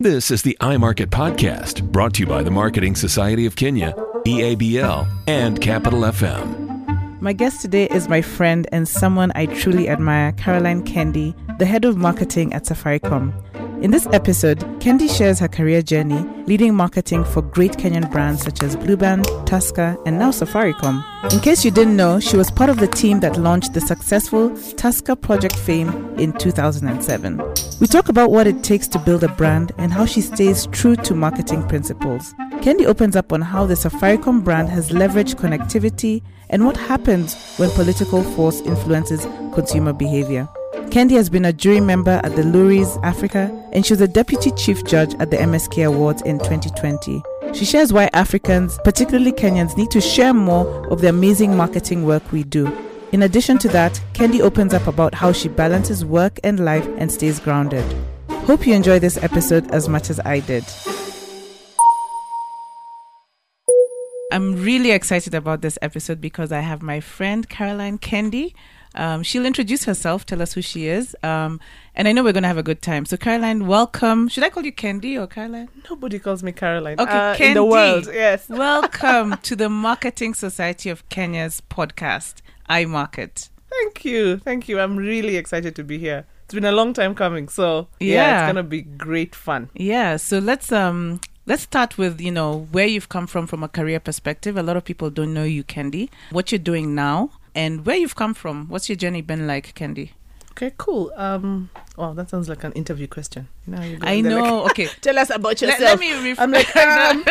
This is the iMarket Podcast, brought to you by the Marketing Society of Kenya, EABL, and Capital FM. My guest today is my friend and someone I truly admire, Carolyne Kendi, the head of marketing at Safaricom. In this episode, Kendi shares her career journey leading marketing for great Kenyan brands such as Blueband, Tusker, and now Safaricom. In case you didn't know, she was part of the team that launched the successful Tusker Project Fame in 2007. We talk about what it takes to build a brand and how she stays true to marketing principles. Kendi opens up on how the Safaricom brand has leveraged connectivity and what happens when political force influences consumer behavior. Kendi has been a jury member at the Loeries Africa, and she was a deputy chief judge at the MSK Awards in 2020. She shares why Africans, particularly Kenyans, need to share more of the amazing marketing work we do. In addition to that, Kendi opens up about how she balances work and life and stays grounded. Hope you enjoy this episode as much as I did. I'm really excited about this episode because I have my friend Carolyne Kendi. Um, she'll introduce herself, tell us who she is, um, and I know we're going to have a good time. So, Carolyne, welcome. Should I call you Kendi or Carolyne? Nobody calls me Carolyne. Okay, uh, Kendi. in the world, yes. welcome to the Marketing Society of Kenya's podcast, iMarket. Thank you, thank you. I'm really excited to be here. It's been a long time coming, so yeah, Yeah. it's gonna be great fun. Yeah, so let's um let's start with you know where you've come from from a career perspective. A lot of people don't know you, Kendi. What you're doing now, and where you've come from. What's your journey been like, Kendi? Okay, cool. Um, wow, that sounds like an interview question. You know, you go I they're like, know. Okay, Tell us about let, yourself. let me. Ref- I'm like, um,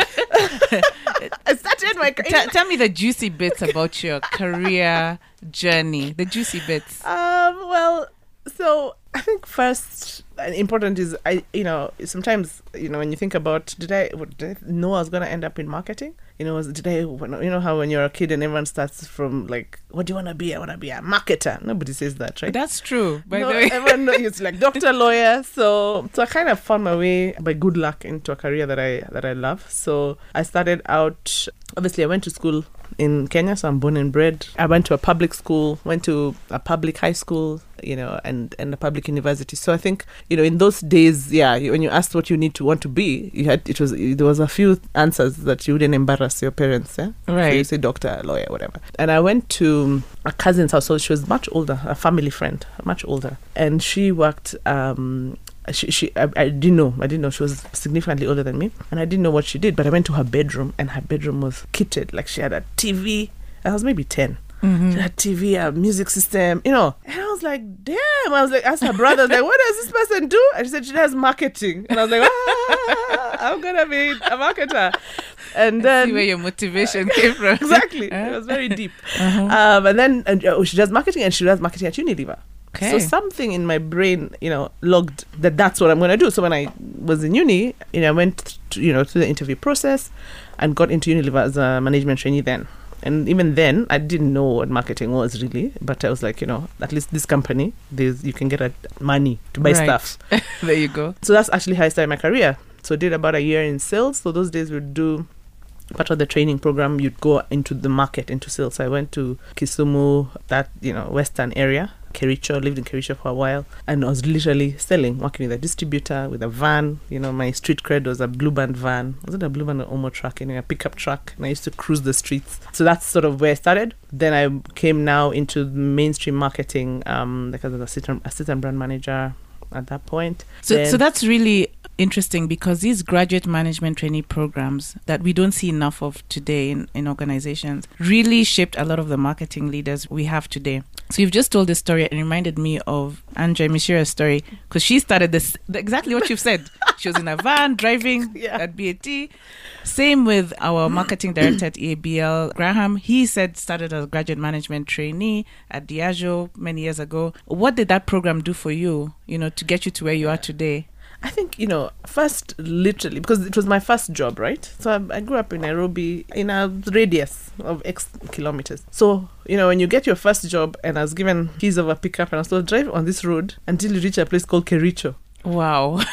I started my T- tell me the juicy bits about your career journey. The juicy bits. Um, well, so I think first important is I, you know, sometimes you know when you think about did I, did I know I was gonna end up in marketing? You know, When, you know how when you're a kid and everyone starts from like, what do you want to be? I want to be a marketer. Nobody says that, right? That's true. By no, the way, everyone knows it's like doctor, lawyer. So, so I kind of found my way by good luck into a career that I that I love. So I started out. Obviously, I went to school in Kenya, so I'm born and bred. I went to a public school, went to a public high school, you know, and and a public university. So I think you know in those days, yeah, when you asked what you need to want to be, you had it was there was a few answers that you wouldn't embarrass your parents, yeah. So you say doctor, lawyer, whatever. And I went to a cousin's house. So she was much older, a family friend, much older. And she worked, um, she, she I, I didn't know. I didn't know she was significantly older than me. And I didn't know what she did. But I went to her bedroom and her bedroom was kitted. Like she had a TV. I was maybe 10. Mhm. She had TV, a music system, you know. And I was like, damn. I was like, asked her brother, I was like, what does this person do? And she said, she does marketing. And I was like, ah, I'm going to be a marketer. And then. See where your motivation came from. exactly. It was very deep. uh-huh. Um, and then and, oh, she does marketing and she does marketing at Unilever. Okay. So something in my brain, you know, logged that that's what I'm going to do. So when I was in uni, you know, I went, to, you know, through the interview process and got into Unilever as a management trainee then. And even then, I didn't know what marketing was really, but I was like, you know, at least this company, there's you can get a money to buy Right. stuff. there you go. So that's actually how I started my career. So I did about a year in sales. So those days we'd do part of the training program. You'd go into the market, into sales. So I went to Kisumu, that you know western area. Kericho, lived in Kericho for a while, and I was literally selling, working with a distributor, with a van. You know, my street cred was a blue band van. Was it a blue band or Omo truck? Anyway, a pickup truck, and I used to cruise the streets. So that's sort of where I started. Then I came now into mainstream marketing, um, because I was assistant, assistant brand manager at that point. So, Then- so that's really interesting because these graduate management trainee programs that we don't see enough of today in, in organizations really shaped a lot of the marketing leaders we have today. So you've just told this story and reminded me of Andre Mishira's story because she started this exactly what you've said. She was in a van driving Yeah. at BAT. Same with our marketing director at EABL, Graham. He said started as a graduate management trainee at Diageo many years ago. What did that program do for you, you know, to get you to where you are today? I think, you know, first, literally, because it was my first job, right? So I, I grew up in Nairobi in a radius of X kilometers. So, you know, when you get your first job and I was given keys of a pickup and I was told, drive on this road until you reach a place called Kericho. Wow.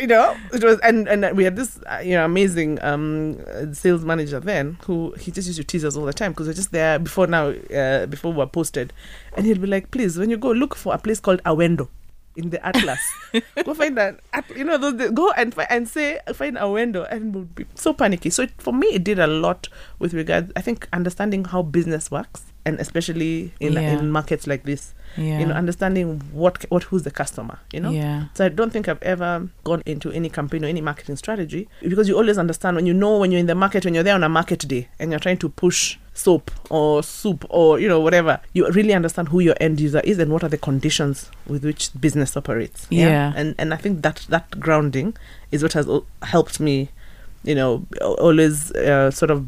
You know, it was, and, and we had this, uh, you know, amazing um, sales manager then who he just used to tease us all the time because we're just there before now, uh, before we were posted. And he'll be like, please, when you go, look for a place called Awendo. In the atlas. go find that, you know, those, go and fi- and say find a window, and would be so panicky. So it, for me, it did a lot with regards. I think understanding how business works, and especially in Yeah. in markets like this, Yeah. you know, understanding what what who's the customer, you know. Yeah. So I don't think I've ever gone into any campaign or any marketing strategy because you always understand when you know when you're in the market when you're there on a market day and you're trying to push soap or soup or you know whatever you really understand who your end user is and what are the conditions with which business operates Yeah. and and I think that that grounding is what has helped me you know always uh, sort of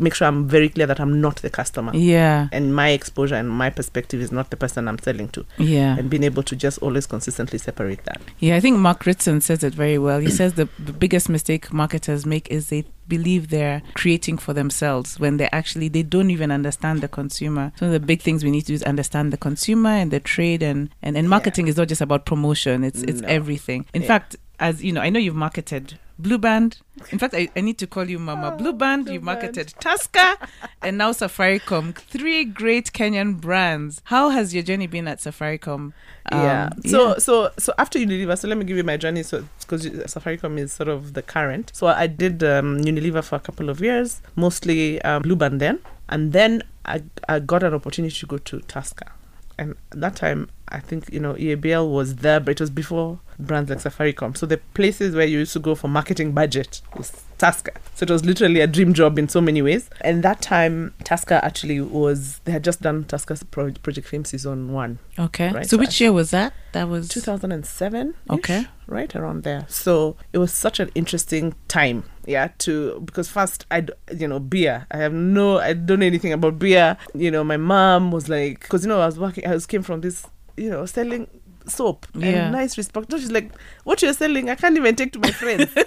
make sure I'm very clear that I'm not the customer Yeah. and my exposure and my perspective is not the person I'm selling to Yeah. and being able to just always consistently separate that Yeah, I think Mark Ritson says it very well. He says the, biggest mistake marketers make is they believe they're creating for themselves when they actually they don't even understand the consumer. So the big things we need to do is understand the consumer and the trade and and, and marketing is not just about promotion. It's it's No. everything. In Yeah. fact, as you know, I know you've marketed Blue Band. In fact, I, I need to call you Mama Oh, Blue Band. Blue Band. marketed Tusker and now Safaricom. Three great Kenyan brands. How has your journey been at Safaricom? yeah. Um, So yeah. so so after Unilever, so let me give you my journey. So because Safaricom is sort of the current. So I did um, Unilever for a couple of years, mostly um, Blue Band then, and then I I got an opportunity to go to Tusker, and that time I think you know EABL was there, but it was before brands like Safaricom. So the places where you used to go for marketing budget was Tusker. So it was literally a dream job in so many ways. And that time, Tusker actually was they had just done Tusker's Pro- Project Fame season one. Okay. Right, so so which year was that? That was 2007 Okay. right around there so it was such an interesting time yeah to because first I you know beer i have no i don't know anything about beer you know my mom was like because you know i was working i was came from this you know selling soap Yeah. and nice respect so she's like what you're selling i can't even take to my friends.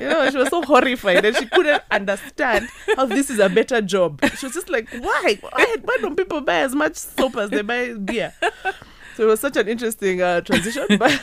You know she was so horrified and she couldn't understand how this is a better job. She was just like why? Why, why don't people buy as much soap as they buy beer so it was such an interesting uh, transition, but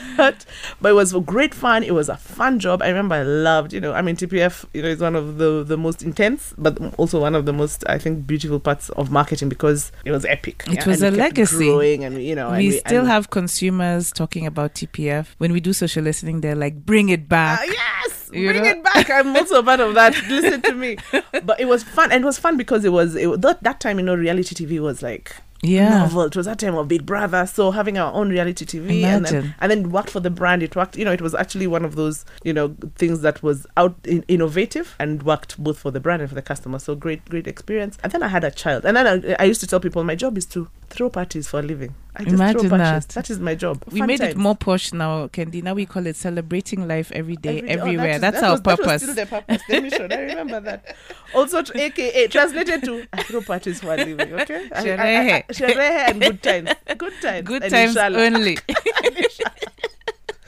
but it was great fun. It was a fun job. I remember I loved, you know, I mean TPF, you know, is one of the the most intense, but also one of the most I think beautiful parts of marketing because it was epic. It was and a we kept legacy. growing, and you know, and we still have consumers talking about TPF. When we do social listening, they're like, bring it back. Ah, yes, You bring know? it back. I'm also a part of that. Listen to me. But it was fun, and it was fun because it was it, that, that time. You know, reality TV was like yeah. novel. It was that time of Big Brother, so having our own reality TV, and then, and then worked for the brand. It worked. You know, it was actually one of those you know things that was out in, innovative and worked both for the brand and for the customer. So great, great experience. And then I had a child, and then I, I used to tell people my job is to throw parties for a living. I just Imagine throw parties. that. That is my job. We Fun made it more posh now, Kendi. Now we call it celebrating life every day, Every day. Oh, everywhere. that is- that our was, That was purpose. still the purpose, the mission. I remember that. Also, AKA translated to I throw parties for a living. Okay, Sherehe. sherehe and good times. Good times. Good and times inshallah. only.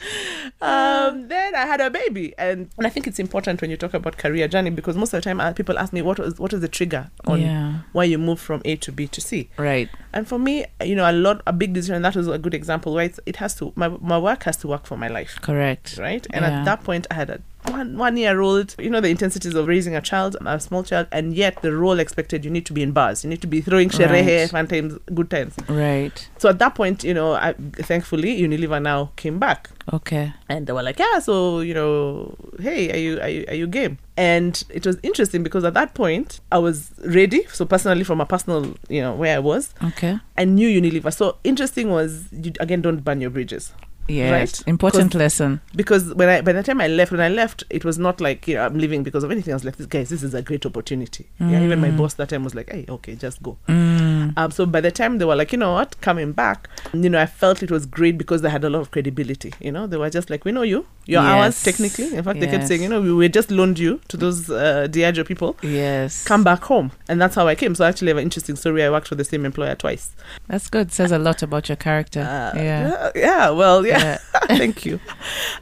um, then I had a baby, and, and I think it's important when you talk about career journey because most of the time uh, people ask me what was what was the trigger on yeah. why you moved from A to B to C. Right. And for me, you know, a lot a big decision. That was a good example. Where it has to my my work has to work for my life, Correct. right? And Yeah. at that point, I had a one one year old. You know the intensities of raising a child, a small child, and yet the role expected you need to be in bars, you need to be throwing sherehe, Right. fun times, good times. Right. So at that point, you know, I, thankfully Unilever now came back Okay. and they were like, "Yeah, so you know, hey, are you are you, are you game?" And it was interesting because at that point I was ready. So personally, from a personal, you know, where I was, Okay. I knew Unilever. So interesting was you again don't burn your bridges Yes. Right. Important lesson. because when I by the time I left, when I left, it was not like you know I'm leaving because of anything. I was like, "This guys, this is a great opportunity." Yeah, even my Mm. boss that time was like, "Hey, okay, just go." Mm. Um, so by the time they were like, you know what, coming back, you know, I felt it was great because they had a lot of credibility. You know, they were just like, we know you, you're ours technically. In fact, they kept saying, you know, we, we just loaned you to those uh, Diageo people. Yes. Come back home, and that's how I came. So I actually have an interesting story. I worked for the same employer twice. That's good. Says a lot about your character. Uh, yeah. yeah, yeah, Well, yeah. Yeah. Thank you.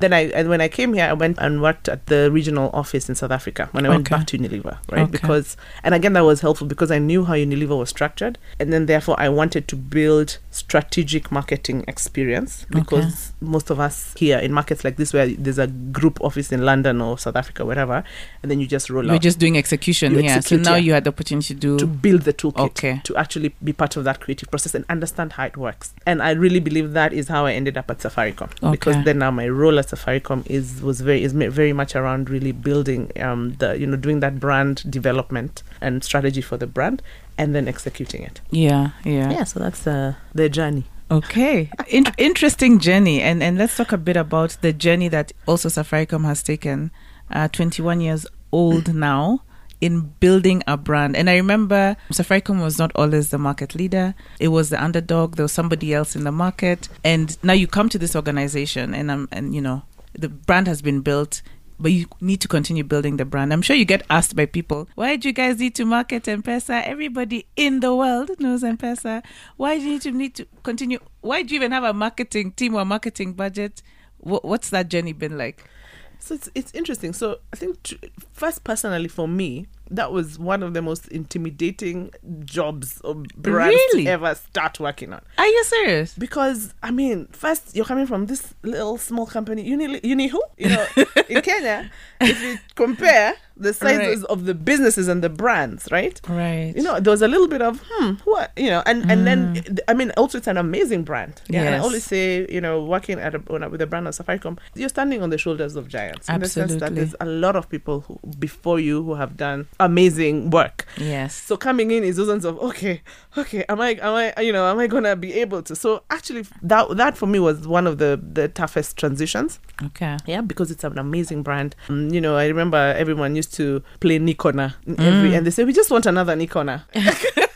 Then I and when I came here, I went and worked at the regional office in South Africa when I went Okay. back to Unilever, right? Okay. Because and again that was helpful because I knew how Unilever was structured, And then therefore I wanted to build strategic marketing experience because most of us here in markets like this where there's a group office in London or South Africa, wherever, and then you just roll out. You're just doing execution You here. execute, so now yeah. you had the opportunity to do. to build the toolkit Okay. to actually be part of that creative process and understand how it works. And I really believe that is how I ended up at Safaricom because then now my role at Safaricom is was very is very much around really building um the you know doing that brand development and strategy for the brand and then executing it. yeah, yeah. Yeah, so that's uh, the journey. Okay, In- interesting journey, and and let's talk a bit about the journey that also Safaricom has taken. Uh, 21 years old now in building a brand, and I remember Safaricom was not always the market leader; it was the underdog. There was somebody else in the market, and now you come to this organization, and um, and you know the brand has been built. But you need to continue building the brand. I'm sure you get asked by people, why do you guys need to market M-Pesa? Everybody in the world knows M-Pesa. Why do you need to need to continue? Why do you even have a marketing team or marketing budget? Wha what's that journey been like? So it's it's interesting. So I think first personally for me, that was one of the most intimidating jobs or brands Really? to ever start working on. Are you serious? Because I mean, first you're coming from this little small company. You need you need who? You know, in Kenya, if you compare the sizes of the businesses and the brands, right? Right. You know, there was a little bit of hmm, what you know, and and then I mean, also it's an amazing brand. Yeah, and I always say, you know, working at a, on a- with a brand of Safaricom, you're standing on the shoulders of giants. In the sense that Absolutely. there's a lot of people who, before you who have done amazing work. Yes. So coming in is those ones of okay, okay, am I, am I, you know, am I gonna be able to? So actually, that that for me was one of the the toughest transitions. Okay. Yeah, because it's an amazing brand. Um, you know, I remember everyone used to play Nikona every, and they say we just want another Nikona.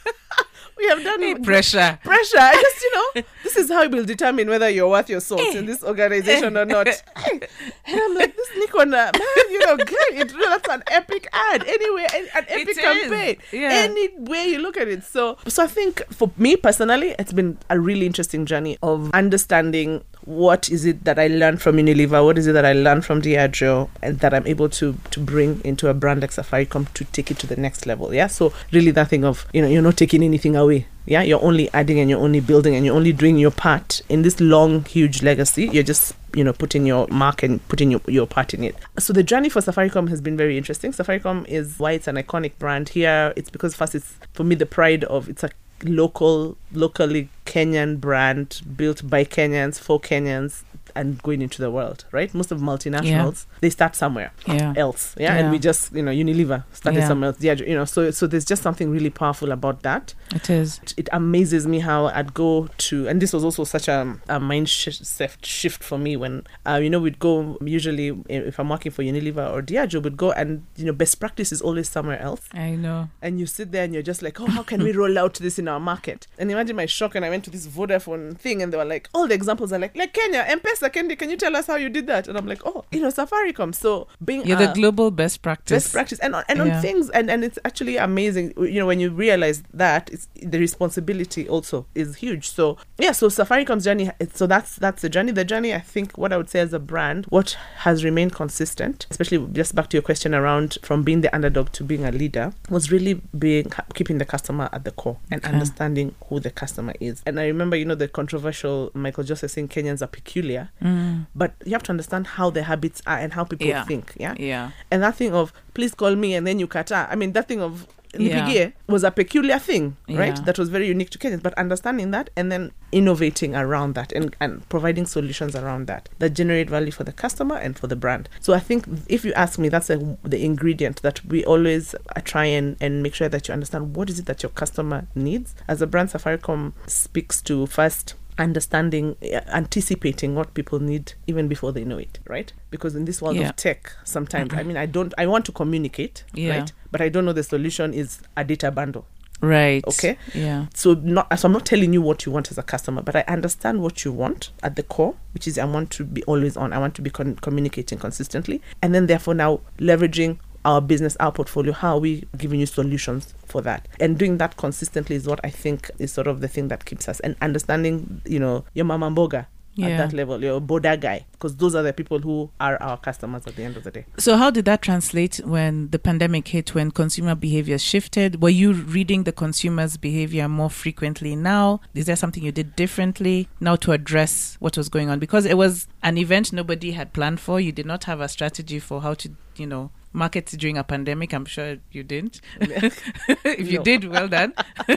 we have done Hey, pressure. pressure. I just, you know, this is how it will determine whether you're worth your salt in eh. this organization or not. Eh. Eh. And I'm like, this Nikon, man, you know, great. It, that's an epic ad. Anyway, an, epic campaign. Yeah. Any way you look at it. So, so I think for me personally, it's been a really interesting journey of understanding what is it that I learned from Unilever, what is it that I learned from Diageo, and that I'm able to to bring into a brand like Safaricom to take it to the next level. Yeah. So really that thing of you know you're not taking anything away. Yeah, you're only adding and you're only building and you're only doing your part in this long, huge legacy. You're just you know putting your mark and putting your, your part in it. So the journey for Safaricom has been very interesting. Safaricom is why it's an iconic brand here. It's because first it's for me the pride of it's a local locally Kenyan brand built by Kenyans for Kenyans and going into the world, right? Most of multinationals they start somewhere Yeah. else, yeah? Yeah. and we just you know Unilever started Yeah. somewhere else, yeah, you know. So so there's just something really powerful about that. It is. It amazes me how I'd go to, and this was also such a, a mind shift shift for me when uh, you know we'd go usually if I'm working for Unilever or Diageo, we'd go and you know best practice is always somewhere else I know. and you sit there and you're just like, oh, how can we roll out this in our market? And imagine my shock when I went to this Vodafone thing and they were like, all the examples are like, like Kenya, M-Pesa, Kendi, can you tell us how you did that? And I'm like, oh, you know, Safaricom. So being You're a the global best practice. best practice and on, and Yeah. on things and, and it's actually amazing you know when you realize that it's the responsibility also is huge so yeah so safaricom's journey so that's that's the journey the journey i think what i would say as a brand what has remained consistent especially just back to your question around from being the underdog to being a leader was really being keeping the customer at the core and Okay. understanding who the customer is and i remember you know the controversial michael joseph saying kenyans are peculiar Mm. but you have to understand how their habits are and how people Yeah. think yeah Yeah. and that thing of please call me and then you kata. I mean, that thing of Yeah. was a peculiar thing, right? Yeah. That was very unique to Kenyans. But understanding that and then innovating around that and, and providing solutions around that that generate value for the customer and for the brand. So I think if you ask me, that's a, the ingredient that we always uh, try and, and make sure that you understand what is it that your customer needs. As a brand, Safaricom speaks to first understanding uh, anticipating what people need even before they know it right because in this world Yeah. of tech sometimes i mean i don't i want to communicate Yeah. right but i don't know the solution is a data bundle Right. Okay. Yeah. so not so i'm not telling you what you want as a customer but i understand what you want at the core which is i want to be always on i want to be con- communicating consistently and then therefore now leveraging our business our portfolio how are we giving you solutions for that and doing that consistently is what i think is sort of the thing that keeps us and understanding you know your mama mboga Yeah. at that level, your border guy, because those are the people who are our customers at the end of the day. So, how did that translate when the pandemic hit, when consumer behavior shifted? Were you reading the consumer's behavior more frequently now? Is there something you did differently now to address what was going on? Because it was an event nobody had planned for. You did not have a strategy for how to, you know, market during a pandemic. I'm sure you didn't. if you did, well done.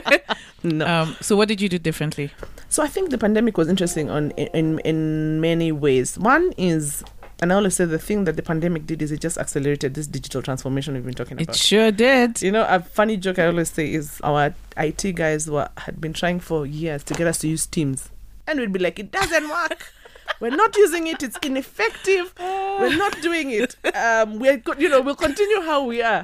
No. Um, so, what did you do differently? So I think the pandemic was interesting on in in many ways. One is, and I always say the thing that the pandemic did is it just accelerated this digital transformation we've been talking about. It sure did. You know, a funny joke I always say is our IT guys were had been trying for years to get us to use Teams, and we'd be like, it doesn't work. We're not using it. It's ineffective. We're not doing it. Um, we're you know we'll continue how we are.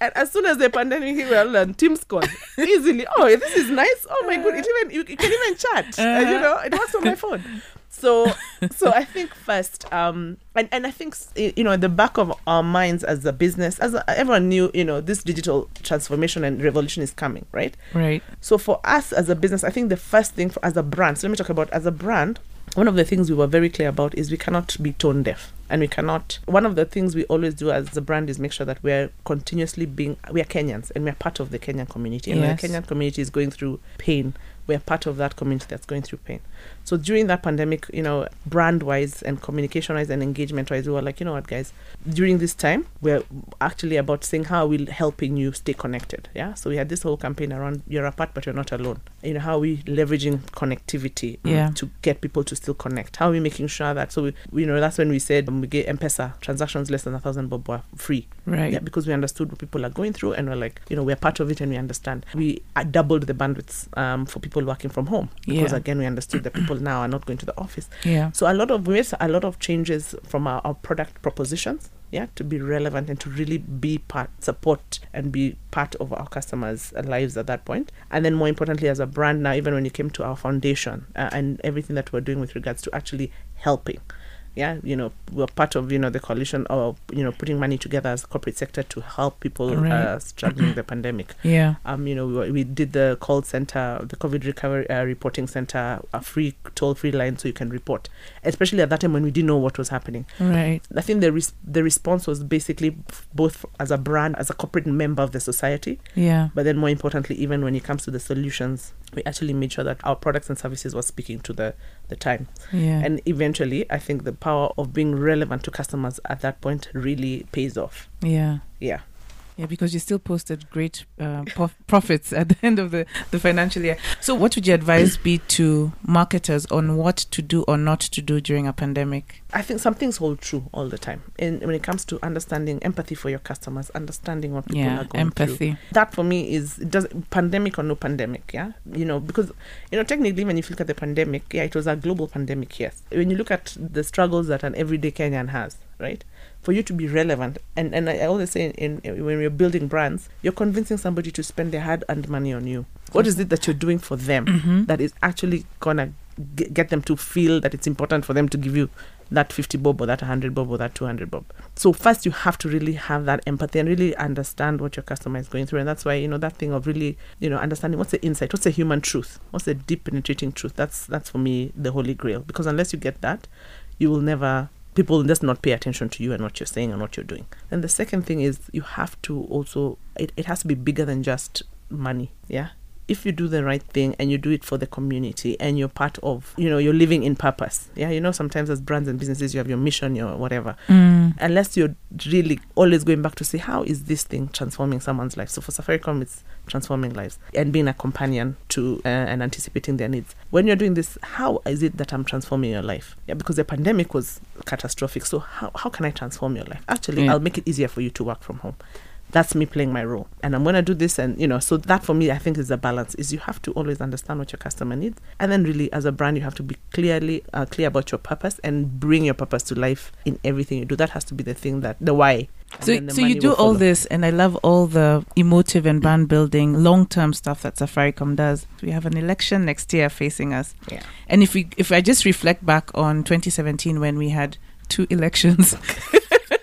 And as soon as the pandemic hit, we'll learn Teams call easily. Oh, this is nice. Oh my god! It even you, you can even chat. Uh, you know, it works on my phone. So, so I think first, um, and and I think you know, at the back of our minds as a business, as a, everyone knew, you know, this digital transformation and revolution is coming, right? Right. So for us as a business, I think the first thing for, as a brand, so let me talk about as a brand. One of the things we were very clear about is we cannot be tone deaf, and we cannot. One of the things we always do as a brand is make sure that we're continuously being. We are Kenyans, and we're part of the Kenyan community, and Yes. the Kenyan community is going through pain. We're part of that community that's going through pain. So during that pandemic, you know, brand wise and communication wise and engagement wise, we were like, you know what, guys, during this time, we're actually about saying how we're we helping you stay connected. Yeah. So we had this whole campaign around you're apart but you're not alone. You know, how are we leveraging connectivity mm, Yeah. to get people to still connect? How are we making sure that so we, you know, that's when we said um, we get M-Pesa transactions less than a thousand bob were free. Right. Yeah, because we understood what people are going through, and we're like, you know, we're part of it, and we understand. We uh, doubled the bandwidths um, for people working from home because Yeah. again, we understood that people now are not going to the office. Yeah. So a lot of we made a lot of changes from our, our product propositions, yeah, to be relevant and to really be part, support, and be part of our customers' lives at that point. And then more importantly, as a brand now, even when you came to our foundation uh, and everything that we're doing with regards to actually helping. Yeah, you know, we're part of you know the coalition of you know putting money together as a corporate sector to help people Right. uh, struggling the pandemic Yeah. um, you know, we, were- we did the call center, the COVID recovery uh, reporting center, a free toll free line so you can report, especially at that time when we didn't know what was happening. Right. I think the res- the response was basically both as a brand, as a corporate member of the society, Yeah. but then more importantly, even when it comes to the solutions, we actually made sure that our products and services were speaking to the the time. Yeah. And eventually, I think the power of being relevant to customers at that point really pays off. yeah. Yeah. Yeah, because you still posted great uh, prof- profits at the end of the, the financial year. So, what would your advice be to marketers on what to do or not to do during a pandemic? I think some things hold true all the time. And when it comes to understanding empathy for your customers, understanding what people yeah, are going through. empathy. That for me is does pandemic or no pandemic, yeah. You know, because you know technically when you look at the pandemic, yeah, it was a global pandemic, yes. When you look at the struggles that an everyday Kenyan has, right? For you to be relevant, and and I always say in, in when you're building brands, you're convincing somebody to spend their hard-earned money on you. What is it that you're doing for them Mhm. that is actually gonna g- get them to feel that it's important for them to give you that 50 bob or that 100 bob or that 200 bob. So first you have to really have that empathy and really understand what your customer is going through and that's why you know that thing of really you know understanding what's the insight, what's the human truth, what's the deep penetrating truth. That's that's for me the holy grail because unless you get that, you will never people just not pay attention to you and what you're saying and what you're doing. And the second thing is you have to also it, it has to be bigger than just money. Yeah if you do the right thing and you do it for the community and you're part of you know you're living in purpose. Yeah you know sometimes as brands and businesses you have your mission your whatever. Mm. unless you're really always going back to see how is this thing transforming someone's life? So for safaricom it's transforming lives and being a companion to uh, and anticipating their needs. When you're doing this how is it that i'm transforming your life? Yeah because the pandemic was catastrophic. So how, how can i transform your life? Actually i'll make it easier for you to work from home that's me playing my role. And i'm going to do this and you know so that for me i think is the balance is you have to always understand what your customer needs. And then really as a brand you have to be clearly uh, clear about your purpose and bring your purpose to life in everything you do. That has to be the thing that the why. So, the so you do all this, and I love all the emotive and brand building, long term stuff that Safaricom does. We have an election next year facing us, yeah. And if we, if I just reflect back on 2017 when we had two elections,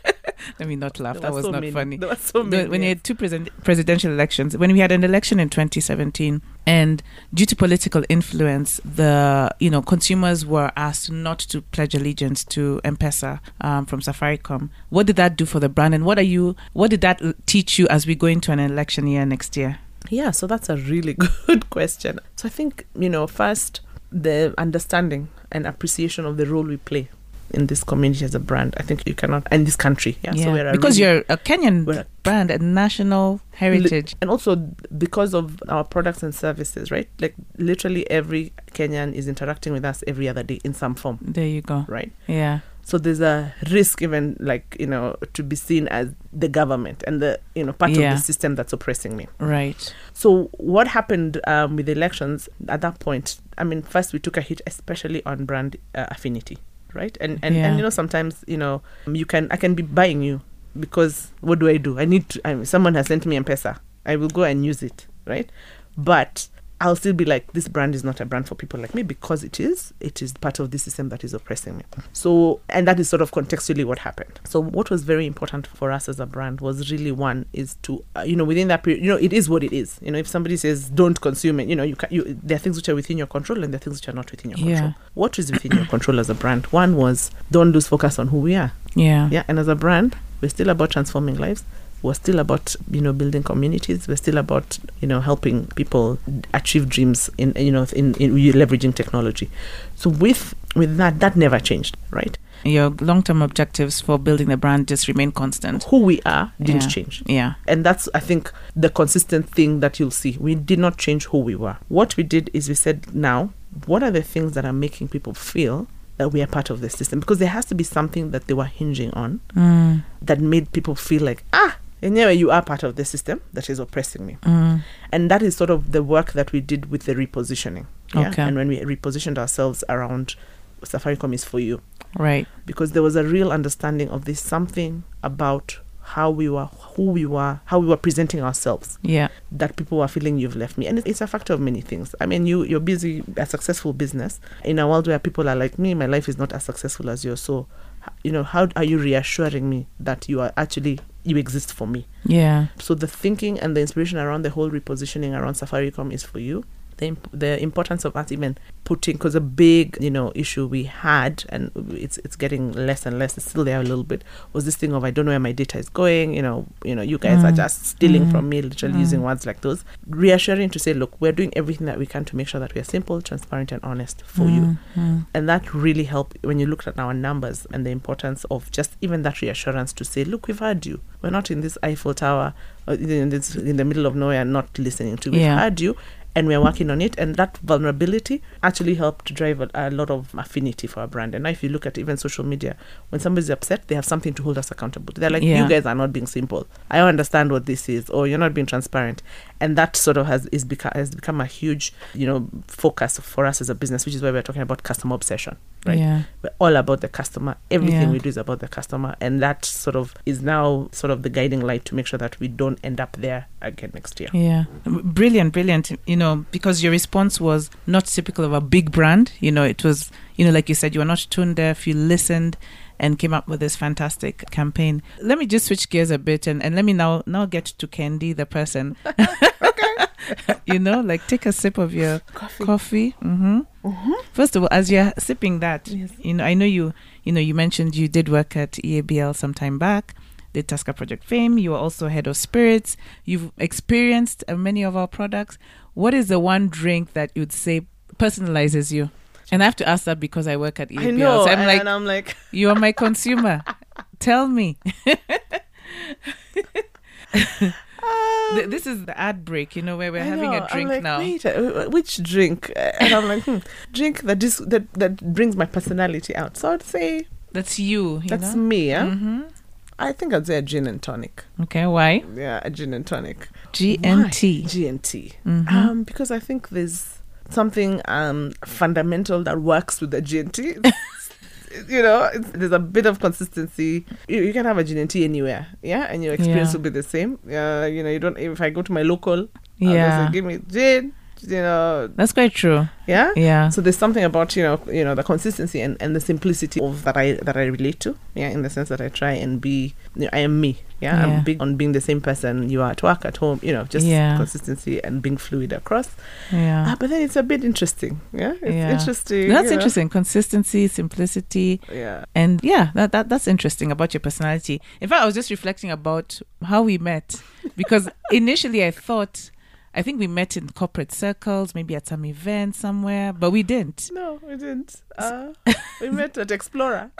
Let me not laugh. There that was so not many. funny. There were so The- many. when you had two president, presidential elections, when we had an election in 2017, and due to political influence, the you know consumers were asked not to pledge allegiance to M-Pesa um, from Safaricom. What did that do for the brand, and what are you? What did that teach you as we go into an election year next year? Yeah, so that's a really good question. So I think, you know, first, the understanding and appreciation of the role we play in this community as a brand. I think you cannot, and this country. Yeah, so we're a because really- you're a Kenyan a- brand, a national heritage. and also because of our products and services, right? Like literally every Kenyan is interacting with us every other day in some form, There you go. right? Yeah. So there's a risk, even like you know, to be seen as the government and the you know part Yeah. of the system that's oppressing me. Right. So what happened um, with the elections at that point? I mean, first we took a hit, especially on brand uh, affinity, right? And and, Yeah. and you know sometimes you know you can I can be buying you because what do I do? I need to. I mean, someone has sent me M-Pesa. I will go and use it, right? But I'll still be like, this brand is not a brand for people like me because it is. It is part of the system that is oppressing me. So, and that is sort of contextually what happened. So, what was very important for us as a brand was really one is to, uh, you know, within that period, you know, it is what it is. You know, if somebody says don't consume it, you know, you can, you there are things which are within your control and there are things which are not within your Yeah. control. What is within your control as a brand? One was don't lose focus on who we are. Yeah. Yeah, and as a brand, we're still about transforming lives. We're still about you know building communities. We're still about you know helping people achieve dreams in you know in, in leveraging technology. So with with that, that never changed, right? Your long-term objectives for building the brand just remain constant. Who we are didn't Yeah. change. Yeah. And that's, I think, the consistent thing that you'll see. We did not change who we were. What we did is we said, now, what are the things that are making people feel that we are part of the system? Because there has to be something that they were hinging on Mm, that made people feel like, ah, anyway, you are part of the system that is oppressing me. mm, And that is sort of the work that we did with the repositioning. Yeah? Okay. And when we repositioned ourselves around Safaricom is for you right. because there was a real understanding of this something about how we were, who we were, how we were presenting ourselves Yeah. that people were feeling you've left me. And it- it's a factor of many things. I mean, you, you're busy, a successful business in a world where people are like me, my life is not as successful as yours. So, you know, how are you reassuring me that you are actually, you exist for me? Yeah. So the thinking and the inspiration around the whole repositioning around Safaricom is for you. The, imp- the importance of us even putting, because a big, you know, issue we had, and it's it's getting less and less. It's still there a little bit. Was this thing of I don't know where my data is going. You know, you know, you guys are Mm. just stealing Mm. from me, literally Mm. using words like those. Reassuring to say, look, we're doing everything that we can to make sure that we are simple, transparent, and honest for you Mm, mm. and that really helped when you looked at our numbers and the importance of just even that reassurance to say look we've heard you we're not in this eiffel tower in, this, in the middle of nowhere not listening to we've Yeah. heard you and we're working on it. And that vulnerability actually helped to drive a, a lot of affinity for our brand. And now if you look at even social media when somebody's upset they have something to hold us accountable. They're like Yeah. you guys are not being simple. I don't understand what this is or you're not being transparent. And that sort of has is become has become a huge you know focus for us as a business which is why we're talking about customer obsession right Yeah. we're all about the customer everything Yeah. we do is about the customer and that sort of is now sort of the guiding light to make sure that we don't end up there again next year Yeah. Brilliant, brilliant. You know, because your response was not typical of a big brand. You know, it was, you know, like you said, you were not tone deaf, you listened and came up with this fantastic campaign. Let me just switch gears a bit and, and let me now now get to Kendi, the person. Okay. you know, like take a sip of your coffee, coffee. hmm First of all, as you're sipping that, Yes. you know, I know you, you know, you mentioned you did work at EABL some time back, the Tusker Project Fame. You were also head of spirits. You've experienced uh, many of our products. What is the one drink that you'd say personalizes you? And I have to ask that because I work at E EABL. i know so I'm and, like, and i'm like you are my consumer. Tell me. Th- this is the ad break, you know, where we're I having know, a drink like, now. Wait, uh, which drink? Uh, And I'm like, hmm, drink that is that that brings my personality out. So I'd say That's you. you that's know? me. Yeah, hmm I think I'd say a gin and tonic. Okay, why? Yeah, a gin and tonic. GNT. Why G and T. Mhm. Um, because I think there's something um fundamental that works with the GNT. you know, it's, there's a bit of consistency. You, you can have a GNT anywhere, yeah, and your experience Yeah. will be the same. Yeah, you know, you don't. If I go to my local, yeah. say, give me gin, you know, That's quite true. yeah. Yeah. So there's something about you know you know the consistency and, and the simplicity of that I that I relate to yeah in the sense that I try and be you know, I am me yeah, Yeah. I'm big on being the same person you are at work at home you know just Yeah. consistency and being fluid across yeah. ah, but then it's a bit interesting yeah it's Yeah. interesting That's you know. interesting. Consistency, simplicity, yeah and yeah, that, that that's interesting about your personality. In fact, I was just reflecting about how we met because initially I thought, I think we met in corporate circles, maybe at some event somewhere, but we didn't. no we didn't uh, we met at Explorer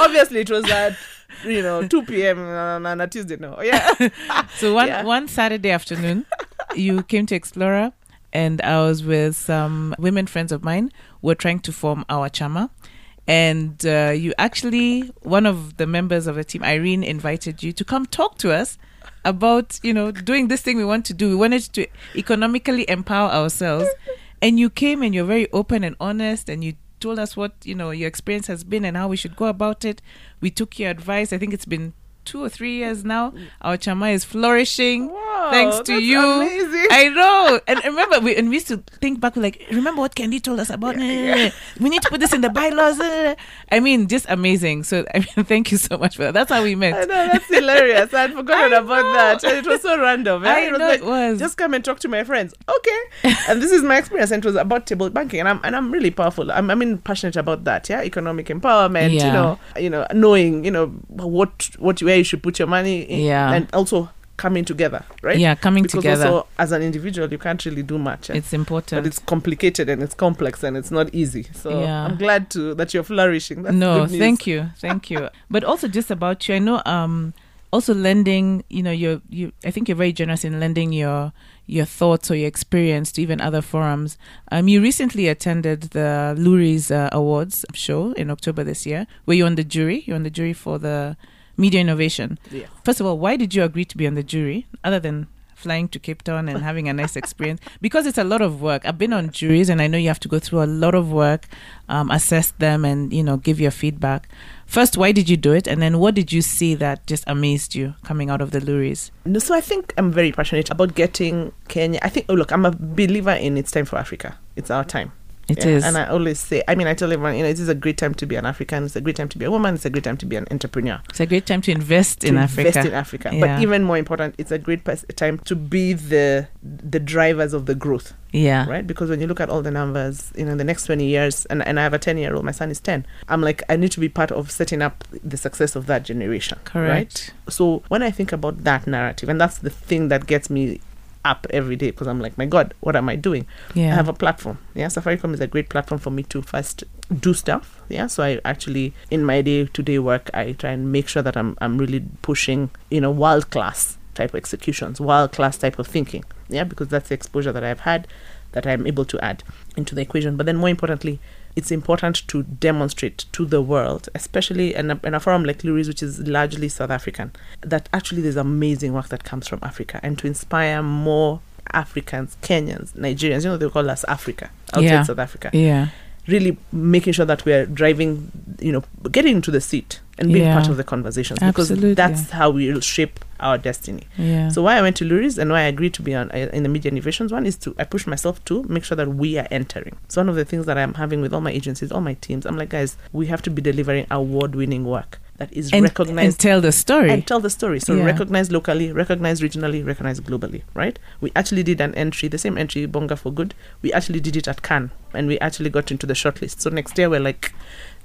obviously it was at you know 2 p.m. on, a Tuesday no yeah So one Yeah. one Saturday afternoon, you came to Explorer, and I was with some women friends of mine. who were trying to form our chama, and uh, you actually one of the members of the team, Irene, invited you to come talk to us about you know doing this thing we want to do. We wanted to economically empower ourselves, and you came and you're very open and honest, and you told us what you know your experience has been and how we should go about it. We took your advice. I think it's been two or three years now. Our chama is flourishing. Wow, thanks to you. amazing. I know. And remember, we, and we used to think back, like, remember what Kendi told us about? We need to put this in the bylaws. I mean, just amazing. So, I mean, thank you so much for that. That's how we I met. know that's hilarious. I'd forgotten I about know. that. And it was so random. eh? I it was know like, it was. Just come and talk to my friends. Okay. and this is my experience. And it was about table banking. And I'm and I'm really powerful. I'm I mean passionate about that. Yeah. Economic empowerment, yeah. you know, you know, knowing, you know, what what where you should put your money in Yeah. and also coming together, right? Yeah, coming because together. also as an individual you can't really do much. eh? it's important. but it's complicated and it's complex and it's not easy. So Yeah. I'm glad to that you're flourishing. That's no, thank you, thank you. but also just about you, I know. Um, also lending. You know, you're you. I think you're very generous in lending your your thoughts or your experience to even other forums. Um, you recently attended the Loeries uh, Awards show in October this year. Were you on the jury? You're on the jury for the media innovation. Yeah. First of all, why did you agree to be on the jury, other than flying to Cape Town and having a nice experience? Because it's a lot of work. I've been on juries, and I know you have to go through a lot of work, um, assess them, and you know, give your feedback. First, why did you do it, and then what did you see that just amazed you coming out of the Loeries? No, so I think I'm very passionate about getting Kenya. I think, oh, look, I'm a believer in it's time for Africa. It's our time. It Yeah, is. And I always say, I mean, I tell everyone, you know, it is a great time to be an African. It's a great time to be a woman. It's a great time to be an entrepreneur. it's a great time to invest to in invest Africa. Invest in Africa. Yeah. But even more important, it's a great pers- time to be the the drivers of the growth, yeah. right? Because when you look at all the numbers, you know, the next 20 years, and, and I have a 10 year old, my son is 10. I'm like, I need to be part of setting up the success of that generation. Right? Correct. So when I think about that narrative, and that's the thing that gets me up every day because I'm like, my God, what am I doing? Yeah. I have a platform. Yeah, Safaricom is a great platform for me to first do stuff. Yeah, so I actually in my day to day work, I try and make sure that I'm I'm really pushing you know world class type of executions, world class type of thinking. Yeah, because that's the exposure that I've had that I'm able to add into the equation. But then more importantly, it's important to demonstrate to the world, especially in a, in a forum like Loeries, which is largely South African, that actually there's amazing work that comes from Africa and to inspire more Africans, Kenyans, Nigerians, you know, they call us Africa, outside Yeah. South Africa. yeah. Really making sure that we're driving, you know, getting into the seat and being Yeah. part of the conversations because Absolutely. that's how we'll shape our destiny. Yeah. So why I went to Loeries and why I agreed to be on uh, in the media innovations one is to I push myself to make sure that we are entering. So one of the things that I'm having with all my agencies, all my teams, I'm like, guys, we have to be delivering award-winning work that is and, recognized and tell the story. and tell the story. So Yeah. recognize locally, recognize regionally, recognize globally, right? We actually did an entry, the same entry, Bonga for Good. We actually did it at Cannes, and we actually got into the shortlist. So next year we're like,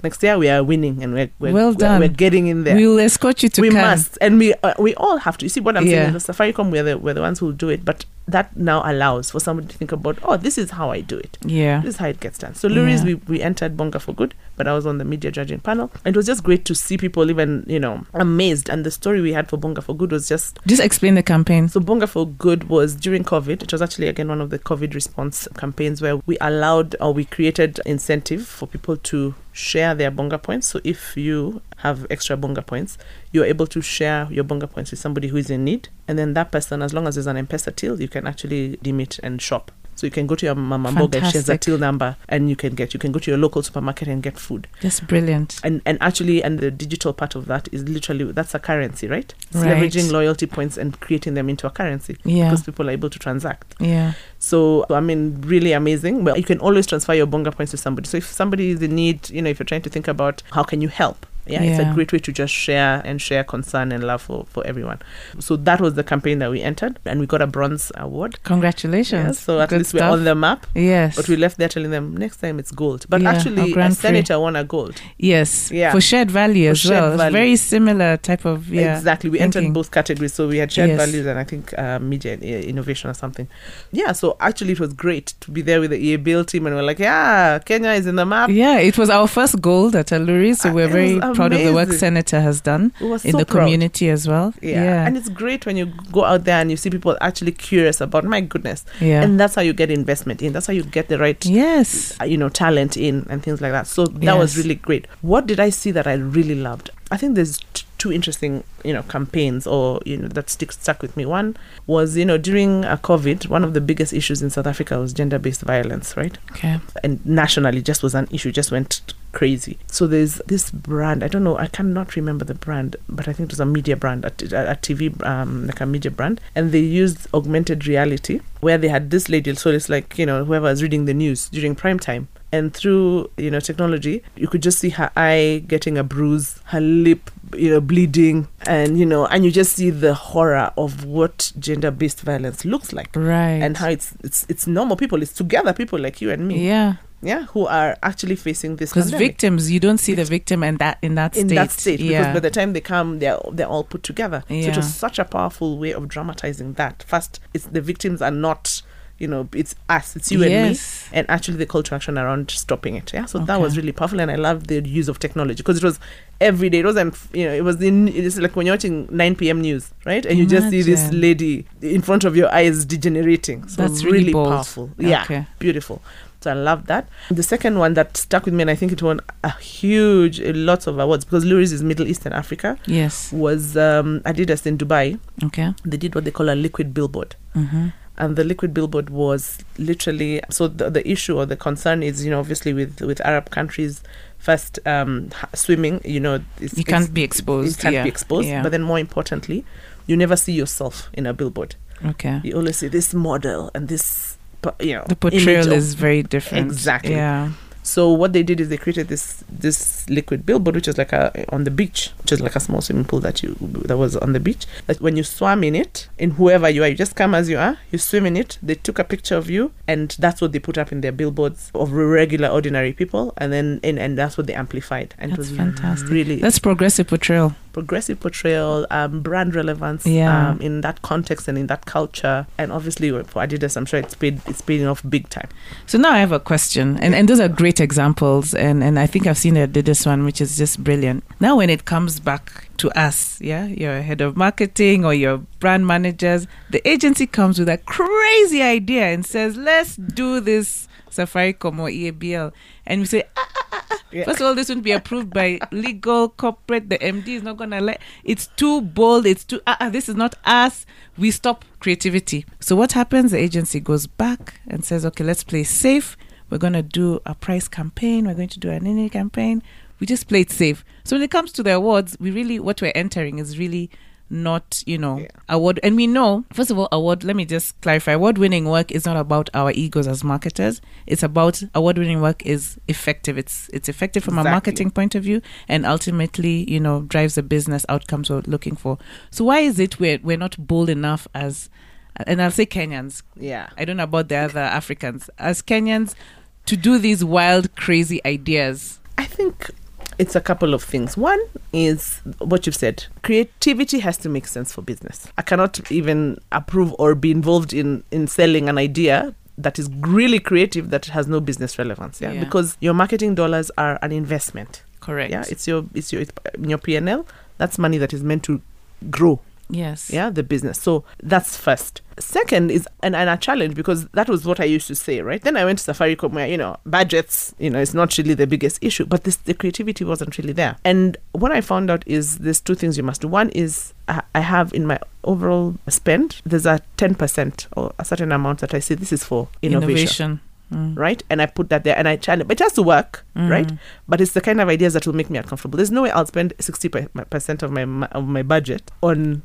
next year we are winning, and we're, we're Well we're- done. We're, getting in there. We'll escort you to we must, and we uh, we all have to. You see what I'm Yeah. saying? Is Safaricom, we're the we're the ones who do it, but that now allows for somebody to think about, oh, this is how I do it. Yeah. This is how it gets done. So Loeries, Yeah. we, we entered Bonga for good, but I was on the media judging panel. And it was just great to see people even, you know, amazed. And the story we had for Bonga for good was just Just explain the campaign. so Bonga for Good was during COVID. It was actually again one of the COVID response campaigns where we allowed or we created incentive for people to share their Bonga points. So if you have extra Bonga points, you're able to share your Bonga points with somebody who is in need, and then that person, as long as there's an M-Pesa till, you can actually deem it and shop. So you can go to your mama mboga, she has a Fantastic. till number, and you can get. You can go to your local supermarket and get food. That's brilliant. And and actually, and the digital part of that is literally that's a currency, right? Right. leveraging loyalty points and creating them into a currency Yeah. because people are able to transact. Yeah. So I mean, really amazing. Well, you can always transfer your bonga points to somebody. So if somebody is in need, you know, if you're trying to think about how can you help, yeah, it's a great way to just share and share concern and love for, for everyone. So that was the campaign that we entered, and we got a bronze award. Congratulations. Yeah, so at Good least we're on the map. Yes. But we left there telling them next time it's gold. But Yeah, actually, a senator won a gold. yes. Yeah. For shared value For as shared well. Value. Very similar type of yeah. exactly. We thinking. entered both categories, so we had shared Yes. values and I think uh, media and, uh, innovation or something. Yeah, so actually it was great to be there with the EABL team, and we're like, yeah, Kenya is in the map. Yeah, it was our first gold at Aluri, so Ah, we're very was proud of the work. Senator has done in so the proud. community as well. Yeah. Yeah. and it's great when you go out there and you see people actually curious about my goodness, yeah. and that's how you get investment in. That's how you get the right yes. uh, you know talent in and things like that so that was really great what did i see that i really loved i think there's t- two interesting you know campaigns or you know that stick stuck with me one was you know during uh, covid one of the biggest issues in south africa was gender-based violence right Okay. and nationally just was an issue just went crazy. So there's this brand i don't know i cannot remember the brand but i think it was a media brand a tv um, like a media brand. And they used augmented reality where they had this lady so it's like you know whoever is reading the news during prime time. And through you know technology you could just see her eye getting a bruise her lip you know bleeding. And you know and you just see the horror of what gender-based violence looks like. Right. and how it's it's it's normal people it's together people like you and me. Yeah, yeah, who are actually facing this because victims, you don't see the victim in that in that in state. that state. because by the time they come they're they're all put together. So it was such a powerful way of dramatizing that. First it's the victims are not you know it's us it's you and me. And actually the call to action around stopping it. Yeah so that was really powerful and i love the use of technology because it was every day. It wasn't you know it was in it's like when you're watching 9 p.m news right? And you just see this lady in front of your eyes degenerating. So That's really bold. powerful. Yeah Okay. beautiful so i love that the second one that stuck with me and i think it won a huge lots of awards because Loeries is middle east and africa Yes. was um adidas in dubai Okay. they did what they call a liquid billboard Mm-hmm. and the liquid billboard was literally so the, the issue or the concern is you know obviously with with arab countries first um swimming you know it's, You can't be exposed you can't yeah. be exposed Yeah. but then more importantly you never see yourself in a billboard okay. you always see this model and this you know The portrayal is very different. Exactly. Yeah. so what they did is they created this this liquid billboard which is like a on the beach which is like a small swimming pool that you that was on the beach that when you swam in it in whoever you are you just come as you are you swim in it they took a picture of you and that's what they put up in their billboards of regular ordinary people and then and, and that's what they amplified and That's it was fantastic. really That's progressive portrayal. Progressive portrayal um brand relevance Yeah. um, in that context and in that culture and obviously for adidas i'm sure it's paid it's paying off big time So now I have a question, and, and those are great examples, and, and I think I've seen this one, which is just brilliant. Now, when it comes back to us, yeah, your head of marketing or your brand managers, the agency comes with a crazy idea and says, "Let's do this Safaricom or EABL," and we say, ah, ah, ah, ah. Yeah. First of all, this wouldn't be approved by legal corporate. The MD is not gonna let. It's too bold. It's too. Uh, uh, this is not us. We stop creativity. So what happens? The agency goes back and says, "Okay, let's play safe. We're gonna do a price campaign. We're going to do an any campaign. We just play it safe." So when it comes to the awards, we really what we're entering is really not you know Yeah. award and we know first of all award let me just clarify award winning work is not about our egos as marketers. It's about award winning work is effective. It's it's effective from a marketing point of view and ultimately you know drives the business outcomes we're looking for. So why is it we're, we're not bold enough as and i'll say kenyans. Yeah. I don't know about the other africans. As kenyans to do these wild crazy ideas. I think it's a couple of things. One is what you've said. Creativity has to make sense for business. I cannot even approve or be involved in in selling an idea that is really creative that has no business relevance. Yeah, Yeah. because your marketing dollars are an investment. correct Yeah, it's your it's your it's your P and L. That's money that is meant to grow. Yes. yeah the business. So that's first. Second is and, and a challenge because that was what i used to say right? Then i went to safaricom where you know budgets you know it's not really the biggest issue but this the creativity wasn't really there. And what i found out is there's two things you must do. One is i, have in my overall spend there's a 10% or a certain amount that i say this is for innovation, Innovation. Mm. right and i put that there and i challenge but it has to work right Mm. but it's the kind of ideas that will make me uncomfortable. There's no way I'll spend sixty percent of my of my budget on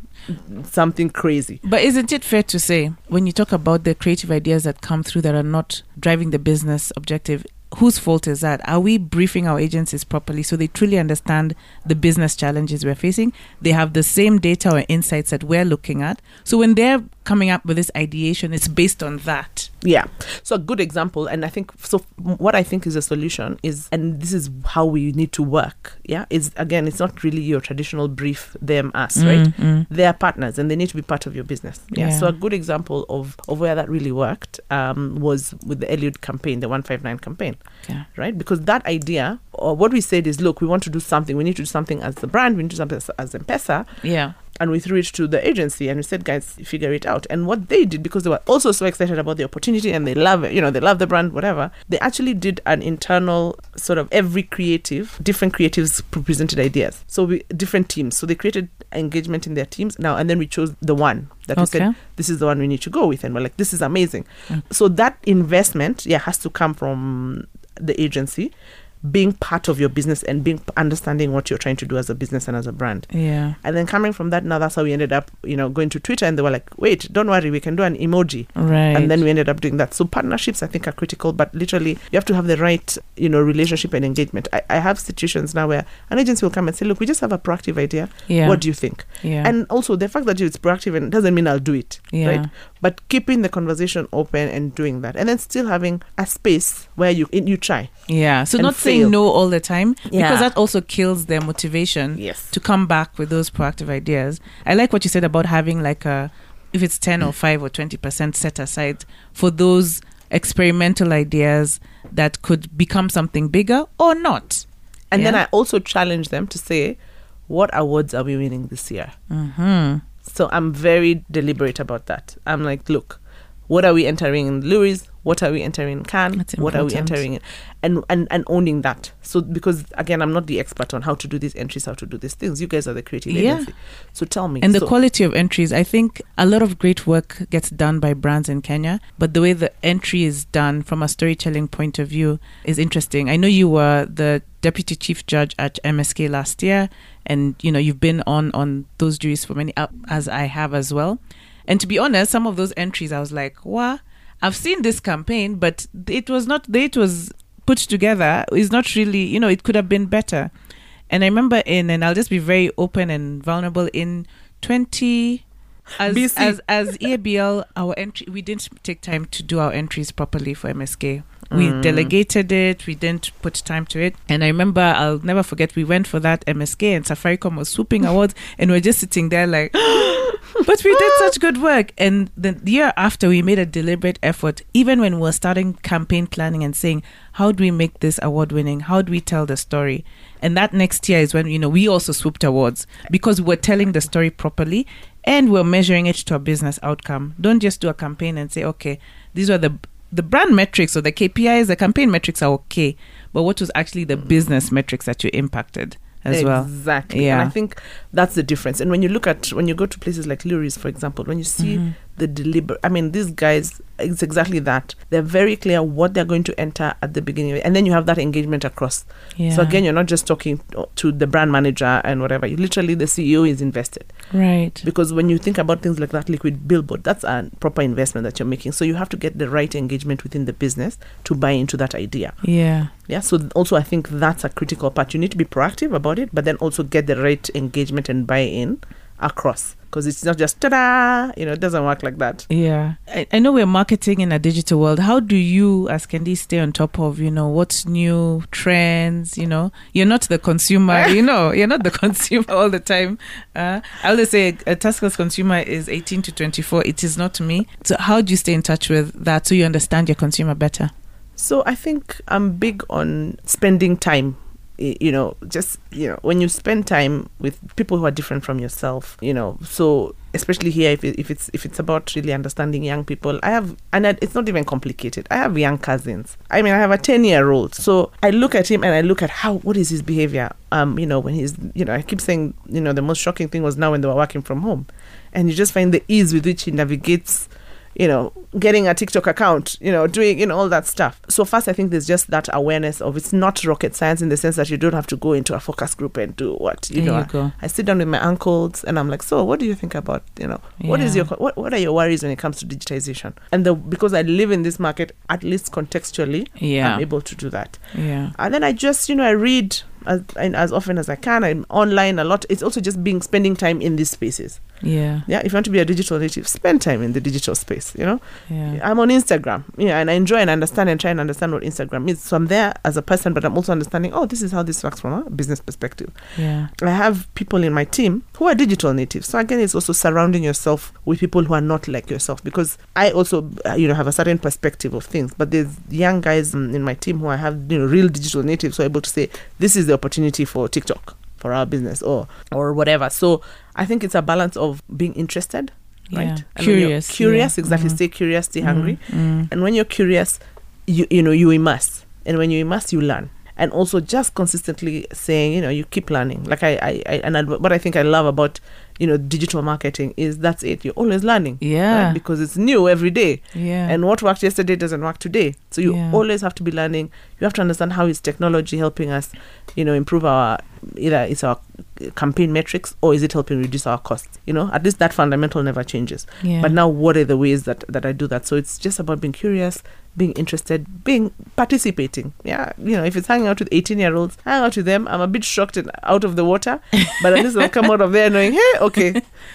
something crazy. But isn't it fair to say, when you talk about the creative ideas that come through that are not driving the business objective, whose fault is that? Are we briefing our agencies properly so they truly understand the business challenges we're facing? They have the same data or insights that we're looking at. So when they're coming up with this ideation, it's based on that. Yeah. So a good example, and I think so. What I think is a solution is, and this is how we need to work. Yeah, is again, it's not really your traditional brief them us, right? Mm, They are partners, and they need to be part of your business. Yeah. Yeah. So a good example of of where that really worked um, was with the Eliud campaign, the one five nine campaign. Okay. right? Because that idea, or what we said is, look, we want to do something. We need to do something as the brand. We need to do something as, as M-Pesa. Yeah. And we threw it to the agency and we said, guys, figure it out. And what they did, because they were also so excited about the opportunity and they love it, you know, they love the brand, whatever, they actually did an internal sort of every creative, different creatives presented ideas. So we, different teams. So they created engagement in their teams now. And then we chose the one that we Okay. said, this is the one we need to go with. And we're like, this is amazing. Mm. So that investment, yeah, has to come from the agency being part of your business and being understanding what you're trying to do as a business and as a brand. Yeah. And then coming from that, now that's how we ended up, you know, going to Twitter and they were like, wait, don't worry, we can do an emoji. Right. And then we ended up doing that. So partnerships, I think, are critical, but literally, you have to have the right, you know, relationship and engagement. I, I have situations now where an agency will come and say, look, we just have a proactive idea. yeah. What do you think? yeah. And also, the fact that it's proactive and doesn't mean I'll do it, yeah. right? But keeping the conversation open and doing that, and then still having a space where you you try. Yeah. So not fail. saying no all the time Yeah. because that also kills their motivation Yes. to come back with those proactive ideas. I like what you said about having like a if it's 10 or 5 or 20% set aside for those experimental ideas that could become something bigger or not. And then I also challenge them to say, what awards are we winning this year? Mhm. So I'm very deliberate about that. I'm like, look, what are we entering in Loeries? What are we entering in Cannes? What are we entering in? And, and and owning that. So because again, I'm not the expert on how to do these entries, how to do these things. You guys are the creative Yeah. agency. So tell me. And the so, quality of entries, I think a lot of great work gets done by brands in Kenya, but the way the entry is done from a storytelling point of view is interesting. I know you were the deputy chief judge at MSK last year, and you know you've been on on those juries for many, uh, as I have as well. And to be honest, some of those entries, I was like, "Wow, I've seen this campaign, but it was not. It was put together is not really. You know, it could have been better." And I remember in, and I'll just be very open and vulnerable in 20 as BC. as as EABL our entry we didn't take time to do our entries properly for MSK. We Mm. delegated it, we didn't put time to it. And I remember I'll never forget we went for that MSK and Safaricom was swooping awards and we're just sitting there like but we did such good work. And the year after, we made a deliberate effort, even when we were starting campaign planning and saying, how do we make this award winning? How do we tell the story? And that next year is when, you know, we also swooped awards because we're telling the story properly and we're measuring it to a business outcome. Don't just do a campaign and say, okay, these are the the brand metrics or the KPIs, the campaign metrics are okay, but what was actually the business metrics that you impacted as well? Exactly. Yeah. And I think that's the difference. And when you look at when you go to places like Loeries, for example, when you see Mm-hmm. The deliberate I mean, these guys it's exactly that. They're very clear what they're going to enter at the beginning. And then you have that engagement across. Yeah. So again, you're not just talking to the brand manager and whatever. You literally the CEO is invested. right. Because when you think about things like that liquid billboard, that's a proper investment that you're making. So you have to get the right engagement within the business to buy into that idea. Yeah. Yeah. So also I think that's a critical part. You need to be proactive about it, but then also get the right engagement and buy in across. Because it's not just ta-da, you know, it doesn't work like that. Yeah, I, I know we're marketing in a digital world. How do you, as Kendi, stay on top of you know what's new trends? You know, you're not the consumer. you know, you're not the consumer all the time. Uh, I always say a, a taskless consumer is 18 to 24. It is not me. So how do you stay in touch with that so you understand your consumer better? So I think I'm big on spending time you know, just you know, when you spend time with people who are different from yourself, you know, so especially here, if, if it's if it's about really understanding young people, I have, and it's not even complicated. I have young cousins. I mean, I have a ten year old, so I look at him and I look at how what is his behavior. Um, you know, when he's, you know, I keep saying, you know, the most shocking thing was now when they were working from home, and you just find the ease with which he navigates you know, getting a TikTok account, you know, doing, you know, all that stuff. So first, I think there's just that awareness of it's not rocket science in the sense that you don't have to go into a focus group and do what, you There know. you go. I sit down with my uncles and I'm like, so what do you think about, you know, what is your, what, what are your worries when it comes to digitization? And the, because I live in this market, at least contextually, Yeah. I'm able to do that. Yeah. And then I just, you know, I read as, as often as I can. I'm online a lot. It's also just being spending time in these spaces. Yeah. Yeah, if you want to be a digital native, spend time in the digital space. You know, Yeah. I'm on Instagram, yeah, and I enjoy and understand and try and understand what Instagram is. So I'm there as a person, but I'm also understanding. Oh, this is how this works from a business perspective. Yeah. I have people in my team who are digital natives. So again, it's also surrounding yourself with people who are not like yourself because I also, uh, you know, have a certain perspective of things. But there's young guys um, in my team who I have, you know, real digital natives who are able to say, this is the opportunity for TikTok for our business or or whatever. So I think it's a balance of being interested, right? And Curious, curious, yeah. exactly. Mhm. Stay curious, stay hungry. Mm. And when you're curious, you you know you immerse, and when you immerse, you learn. And also just consistently saying, you know, you keep learning. Like I, I, I and I, what I think I love about, you know, digital marketing is that's it. You're always learning, Yeah. right? Because it's new every day. Yeah. And what worked yesterday doesn't work today. So you Yeah. always have to be learning. You have to understand how is technology helping us, you know, improve our either it's our campaign metrics or is it helping reduce our costs? You know, at least that fundamental never changes. yeah. But now, what are the ways that that I do that? So it's just about being curious, being interested, being participating. Yeah, you know, if it's hanging out with eighteen-year-olds, hang out with them. I'm a bit shocked and out of the water, but at least I'll come out of there knowing, hey, okay,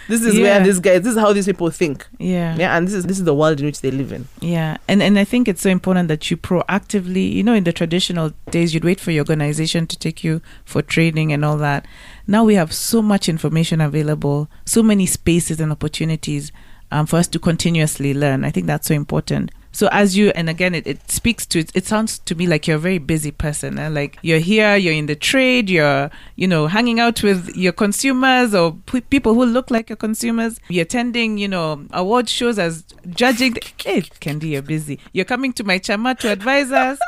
this is where Yeah. these guys, this is how these people think. yeah. Yeah, and this is this is the world in which they live in. Yeah, and and I think it's so important that you proactively, you know, in the traditional days, you'd wait for your organization to take you for training and all that. Now we have so much information available, so many spaces and opportunities um, for us to continuously learn. I think that's so important. So as you and again, it, it speaks to it. It sounds to me like you're a very busy person. Eh? Like you're here, you're in the trade, you're you know hanging out with your consumers or p- people who look like your consumers. You're attending, you know, award shows as judging. Hey, Kendi, you're busy. You're coming to my chama to advise us.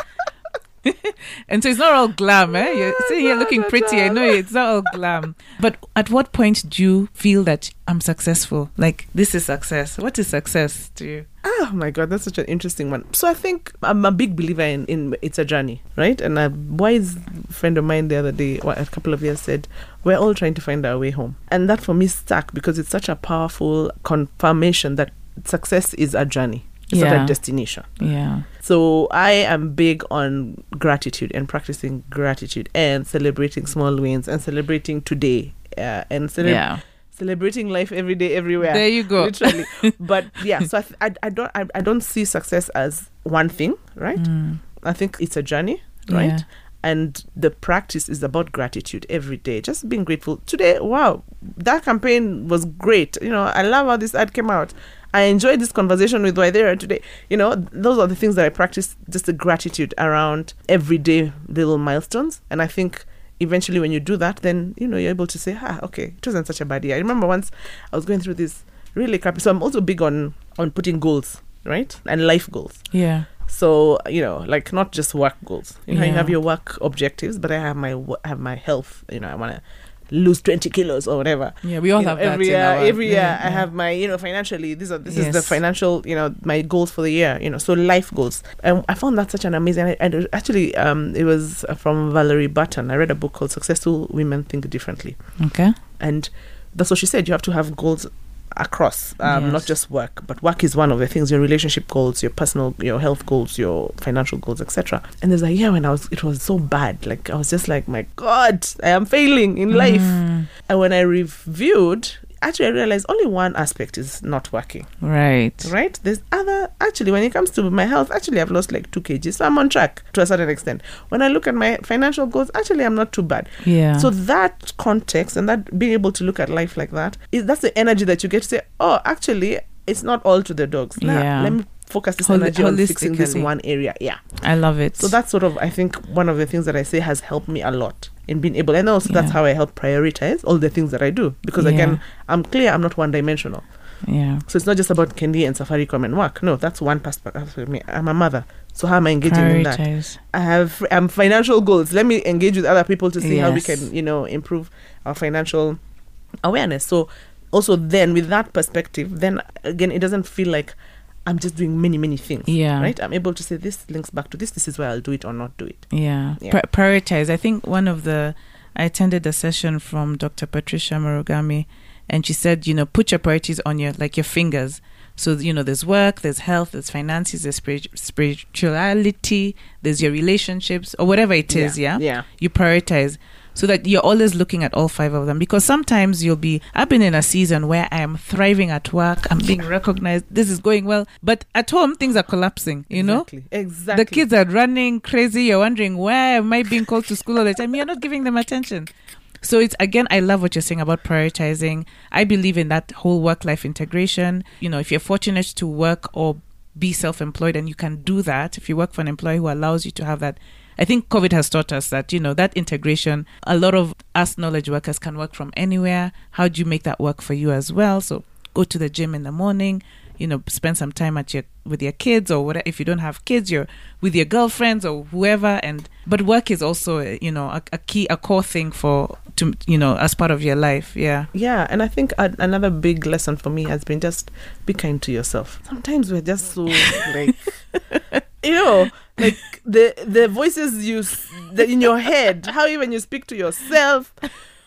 and so it's not all glam, eh? You're sitting here looking pretty. I know it's not all glam. But at what point do you feel that I'm successful? Like this is success. What is success to you? Oh my god, that's such an interesting one. So I think I'm a big believer in, in it's a journey, right? And a wise friend of mine the other day, well, a couple of years said, we're all trying to find our way home, and that for me stuck because it's such a powerful confirmation that success is a journey. It's not a destination. Yeah. So I am big on gratitude and practicing gratitude and celebrating small wins and celebrating today uh, and cele- Yeah. celebrating life every day, everywhere There you go. literally but yeah so I, th- I, I don't I, I don't see success as one thing right Mm. i think it's a journey right Yeah. and the practice is about gratitude every day just being grateful today wow that campaign was great you know i love how this ad came out i enjoyed this conversation with Waithera today. You know those are the things that i practice just the gratitude around everyday little milestones. And i think eventually when you do that then you know you're able to say ah okay it wasn't such a bad year. I remember once i was going through this really crappy so i'm also big on on putting goals right? And life goals. Yeah. so you know like not just work goals. You know you have your work objectives but i have my wo- have my health you know i want to lose 20 kilos or whatever Yeah. We all You have that every year our- every year yeah, i yeah. have my you know financially these are this is the financial you know my goals for the year you know so life goals and i found that such an amazing and actually um it was from Valorie Burton i read a book called successful women think differently Okay. and that's what she said you have to have goals across um, not just work but work is one of the things your relationship goals your personal your health goals your financial goals etc and there's a year when i was it was so bad. Like i was just like my god i am failing in life. Mm. and when i reviewed actually i realized only one aspect is not working Right. right there's other actually when it comes to my health actually i've lost like two kgs so i'm on track to a certain extent when i look at my financial goals actually i'm not too bad Yeah. so that context and that being able to look at life like that is that's the energy that you get to say, oh, actually, it's not all to the dogs. Now, Yeah. let me focus this Holi- energy on fixing this one area. Yeah. I love it. So that's sort of, I think, one of the things that I say has helped me a lot in being able, and also that's how I help prioritize all the things that I do. Because Yeah. again, I'm clear I'm not one dimensional. yeah. So it's not just about Kendi and Safaricom and work. No, that's one perspective for me. I'm a mother. So how am I engaging in that? I have um, financial goals. Let me engage with other people to see how we can, you know, improve our financial awareness. So also then with that perspective, then again, it doesn't feel like I'm just doing many, many things. Yeah. Right? I'm able to say this links back to this. This is where I'll do it or not do it. Yeah. Yeah. Pri- prioritize. I think one of the, I attended a session from Dr. Patricia Murugami, and she said, you know, put your priorities on your, like your fingers. So, you know, there's work, there's health, there's finances, there's spirit- spirituality, there's your relationships, or whatever it is, yeah? Yeah. You prioritize so that you're always looking at all five of them. Because sometimes you'll be, I've been in a season where I am thriving at work, I'm being recognized, this is going well, but at home, things are collapsing, you know? Exactly. Exactly. The kids are running crazy. You're wondering why am I being called to school all the time? You're not giving them attention. So it's again, I love what you're saying about prioritizing. I believe in that whole work life integration. You know, if you're fortunate to work or be self employed and you can do that, if you work for an employer who allows you to have that, I think COVID has taught us that, you know, that integration, a lot of us knowledge workers can work from anywhere. How do you make that work for you as well? So go to the gym in the morning, you know, spend some time at your with your kids or whatever. If you don't have kids, you're with your girlfriends or whoever. And but work is also, uh, you know, a, a key, a core thing for to you know as part of your life. Yeah, Yeah, and I think a- another big lesson for me has been just be kind to yourself. Sometimes we're just so like, you know, like the the voices you s- that in your head, how even you speak to yourself.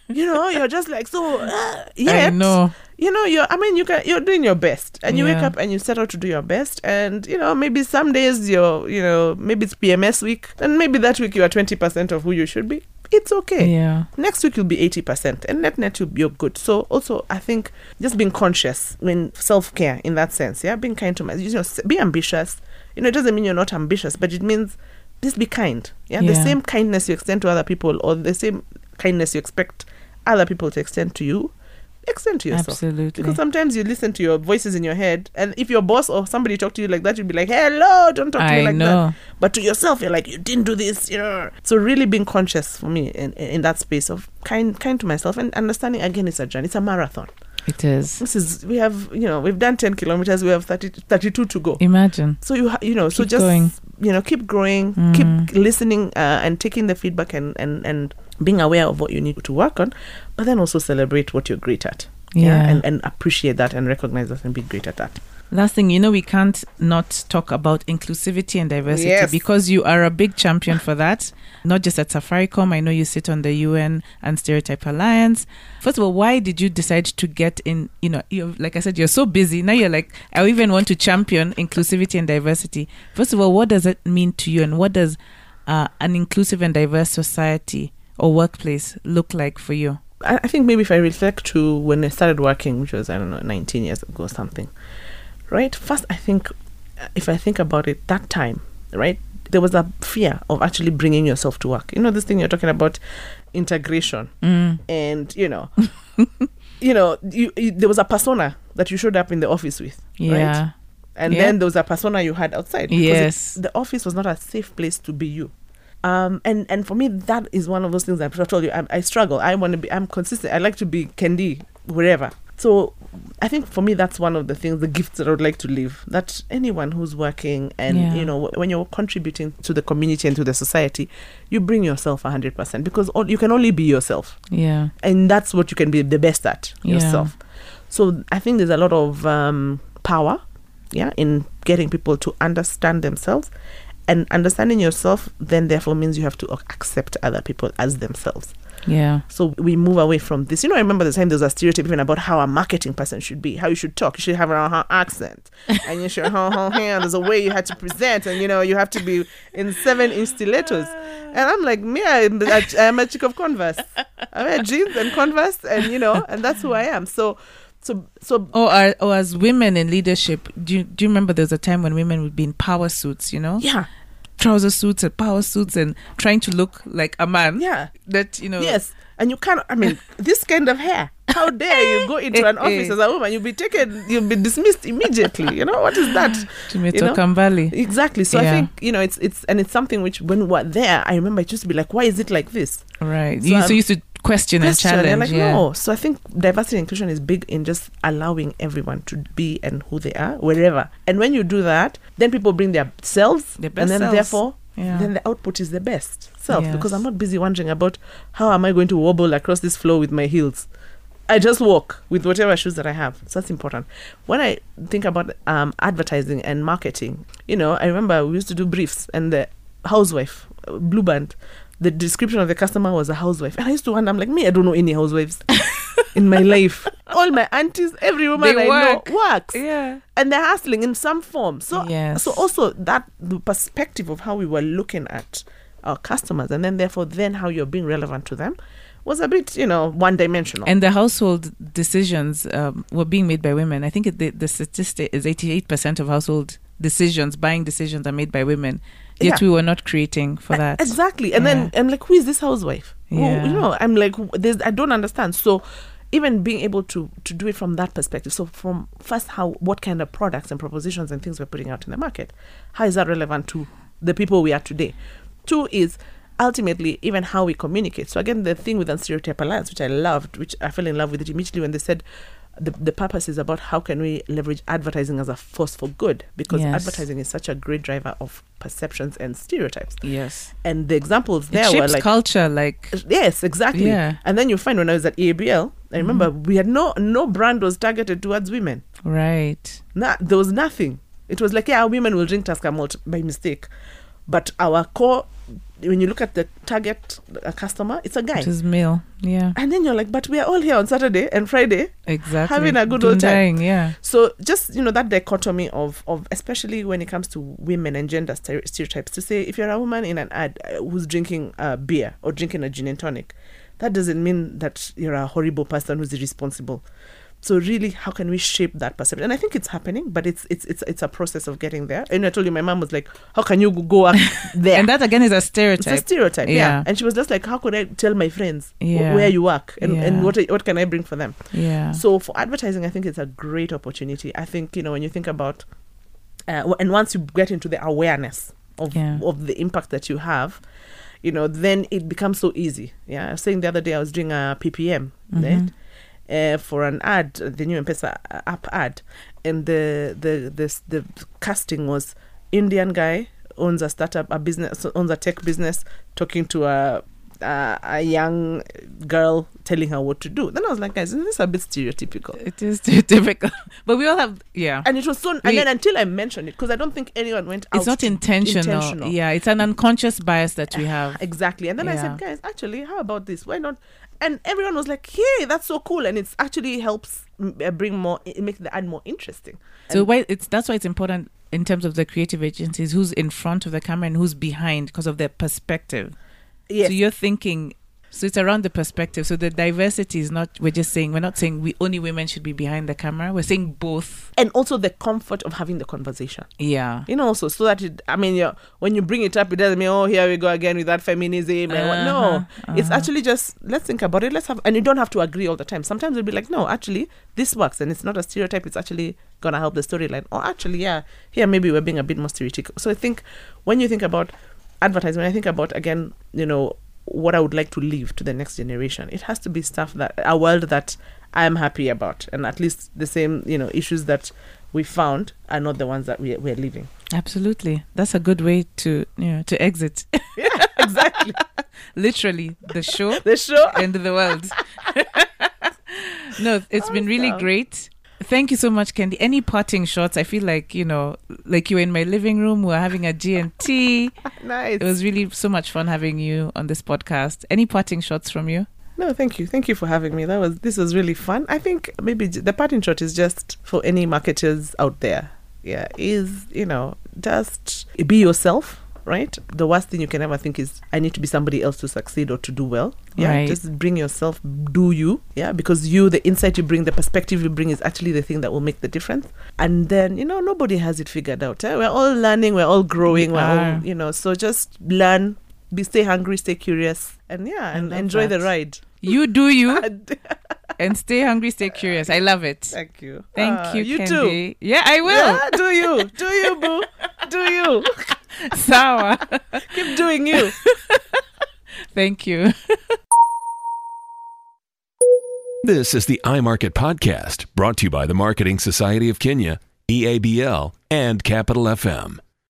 You know, you're just like so. Uh, I know. you know you're i mean you can you're doing your best and you wake up and you set out to do your best and you know maybe some days you're you know maybe it's pms week and maybe that week you are 20% of who you should be it's okay Yeah, next week you'll be 80% and net net you'll be good so also i think just being conscious when self-care in that sense yeah being kind to myself you know be ambitious you know it doesn't mean you're not ambitious but it means just be kind yeah, the same kindness you extend to other people or the same kindness you expect other people to extend to you extend to yourself absolutely. because sometimes you listen to your voices in your head, and if your boss or somebody talk to you like that, you'd be like, "Hello, don't talk to I me like know. that." But to yourself, you're like, "You didn't do this," you know. So really being conscious for me in, in that space of kind, kind to myself, and understanding again, it's a journey, it's a marathon. It is. This is we have, you know, we've done ten kilometers, we have 30, 32 to go. Imagine. So you, ha- you know, so just going. you know, keep growing, Mm. keep listening, uh, and taking the feedback and and and being aware of what you need to work on, but then also celebrate what you're great at Yeah. and, and appreciate that and recognize that and be great at that. Last thing, you know, we can't not talk about inclusivity and diversity Yes. because you are a big champion for that. Not just at Safaricom, I know you sit on the UN and Stereotype Alliance. First of all, why did you decide to get in? You know, like I said, you're so busy now. You're like, I even want to champion inclusivity and diversity. First of all, what does it mean to you, and what does uh, an inclusive and diverse society or workplace look like for you? I, I think maybe if I reflect to when I started working, which was I don't know, 19 years ago or something, right? First, I think uh, if I think about it, that time, right, there was a fear of actually bringing yourself to work. You know, this thing you're talking about, integration, Mm. and you know, you know, you, you, there was a persona that you showed up in the office with, right? And Yeah. then there was a persona you had outside. because Yes. it- the office was not a safe place to be you. Um, and and for me, that is one of those things I've told you. I, I struggle. I want to be. I'm consistent. I like to be Kendi wherever. So I think for me, that's one of the things, the gifts that I would like to leave. That anyone who's working and Yeah. you know when you're contributing to the community and to the society, you bring yourself hundred percent because all, you can only be yourself Yeah. and that's what you can be the best at Yeah. yourself. So I think there's a lot of um, power, yeah, in getting people to understand themselves, and understanding yourself. Then therefore means you have to accept other people as themselves. Yeah. So we move away from this. You know, I remember the time there was a stereotype even about how a marketing person should be, how you should talk. You should have an accent, and you should huh, huh, huh, There's a way you had to present, and you know you have to be in seven inch stilettos. And I'm like, me, I'm a, I'm a chick of Converse. I wear jeans and Converse, and you know, and that's who I am. So, so, so. Or, or as women in leadership, do you, do you remember there was a time when women would be in power suits, you know, Yeah, trouser suits and power suits and trying to look like a man. Yeah. That you know. Yes. And you can't, I mean, this kind of hair. How dare you go into an eh, eh. office as a woman? You'll be taken, you'll be dismissed immediately. You know, what is that? Tomato you know? Kambali. Exactly. So Yeah. I think, you know, it's, it's, and it's something which when we're there, I remember it used to be like, why is it like this? Right. So you, so you used to question, question. and challenge. like, yeah. no. So I think diversity and inclusion is big in just allowing everyone to be and who they are, wherever. And when you do that, then people bring their selves, Their and then selves. therefore, Yeah. then the output is the best self. Because I'm not busy wondering about how am I going to wobble across this floor with my heels. I just walk with whatever shoes that I have. So that's important. When I think about um, advertising and marketing, you know, I remember we used to do briefs and the housewife, uh, Blue Band, the description of the customer was a housewife. And I used to wonder, I'm like, me, I don't know any housewives in my life. All my aunties, every woman They I work. know works. Yeah. And they're hustling in some form. So, Yes. so also that the perspective of how we were looking at our customers and then therefore then how you're being relevant to them was a bit, you know, one dimensional. And the household decisions um, were being made by women. I think the, the statistic is 88% of household decisions, buying decisions, are made by women. Yet Yeah. we were not creating for that. Exactly. And then I'm like, who is this housewife? Who- Yeah. you know, I'm like, there's, I don't understand. So even being able to to do it from that perspective. So from first, how what kind of products and propositions and things we're putting out in the market, how is that relevant to the people we are today? Two is ultimately even how we communicate. So again, the thing with Unstereotype Alliance, which I loved, which I fell in love with it immediately when they said the, the purpose is about how can we leverage advertising as a force for good because Yes. advertising is such a great driver of perceptions and stereotypes yes. and the examples there were like culture, like yes exactly Yeah. and then you find when i was at eabl i remember Mm-hmm. we had no no brand was targeted towards women right. Na there was nothing it was like yeah women will drink Tusker malt by mistake but our core when you look at the target uh, customer it's a guy It is male. Yeah. and then you're like but we are all here on saturday and friday Exactly. Having a good old time. Yeah. so just you know that dichotomy of of especially when it comes to women and gender stereotypes to say if you're a woman in an ad uh, who's drinking uh, beer or drinking a gin and tonic that doesn't mean that you're a horrible person who's irresponsible so really how can we shape that perception and i think it's happening but it's it's it's, it's a process of getting there and i told you my mom was like how can you go up there And that again is a stereotype. it's a stereotype, yeah. Yeah. And she was just like, "How could I tell my friends Yeah. where you work and, Yeah. and what what can I bring for them?" yeah. So for advertising, I think it's a great opportunity. I think you know when you think about, uh, and once you get into the awareness of of the impact that you have, you know, then it becomes so easy. Yeah, I was saying the other day I was doing a PPM, right? Uh, for an ad, the new M-Pesa app ad, and the the this the casting was Indian guy owns a startup, a business, owns a tech business, talking to a uh, a young girl telling her what to do. Then I was like, guys, isn't this a bit stereotypical? It is stereotypical. But we all have, yeah. And it was so, We- and then until I mentioned it, because I don't think anyone went out. It's not to- intentional. Yeah, it's an unconscious bias that we have. Exactly. And then I said, guys, actually, how about this? Why not? And everyone was like, hey, that's so cool. And it's actually helps uh, bring more, it makes the ad more interesting. So And- why it's that's why it's important in terms of the creative agencies who's in front of the camera and who's behind because of their perspective. yes. So you're thinking so it's around the perspective. So the diversity is not we're just saying we're not saying we only women should be behind the camera. We're saying both. and also the comfort of having the conversation. Yeah. You know, also so that it, I mean, you when you bring it up, it doesn't mean oh here we go again with that feminism. and what. No, Uh-huh, it's uh-huh. actually just let's think about it. Let's have, and you don't have to agree all the time. Sometimes it'll be like, no, actually this works, and it's not a stereotype. It's actually gonna help the storyline. Or actually, yeah, here maybe we're being a bit more stereotypical. So I think when you think about advertising, when I think about again, you know, what I would like to leave to the next generation, it has to be stuff that a world that I'm happy about, and at least the same, you know, issues that we found are not the ones that we we're leaving. Absolutely. That's a good way to you know to exit. Yeah, exactly. Literally the show the show. and the world. no, it's been really great. Thank you so much, Kendi. Any parting shots? I feel like you know, like you were in my living room. We were having a G and T. Nice. It was really so much fun having you on this podcast. Any parting shots from you? No, thank you. Thank you for having me. That was this was really fun. I think maybe the parting shot is just for any marketers out there. Yeah, is you know just be yourself. Right? The worst thing you can ever think is, I need to be somebody else to succeed or to do well. Yeah, Right. just bring yourself, do you. Yeah, because you, the insight you bring, the perspective you bring is actually the thing that will make the difference. And then, you know, nobody has it figured out. eh? We're all learning, we're all growing, we're are. all, you know, so just learn, be stay hungry, stay curious, and yeah, and enjoy the ride. You do you and stay hungry, stay curious. I love it. Thank you. Thank Ah, you, You too. Yeah, I will. Yeah, do you? Do you, boo? Do you? Sawa. Keep doing you. Thank you. This is the iMarket Podcast, brought to you by the Marketing Society of Kenya, EABL, and Capital FM.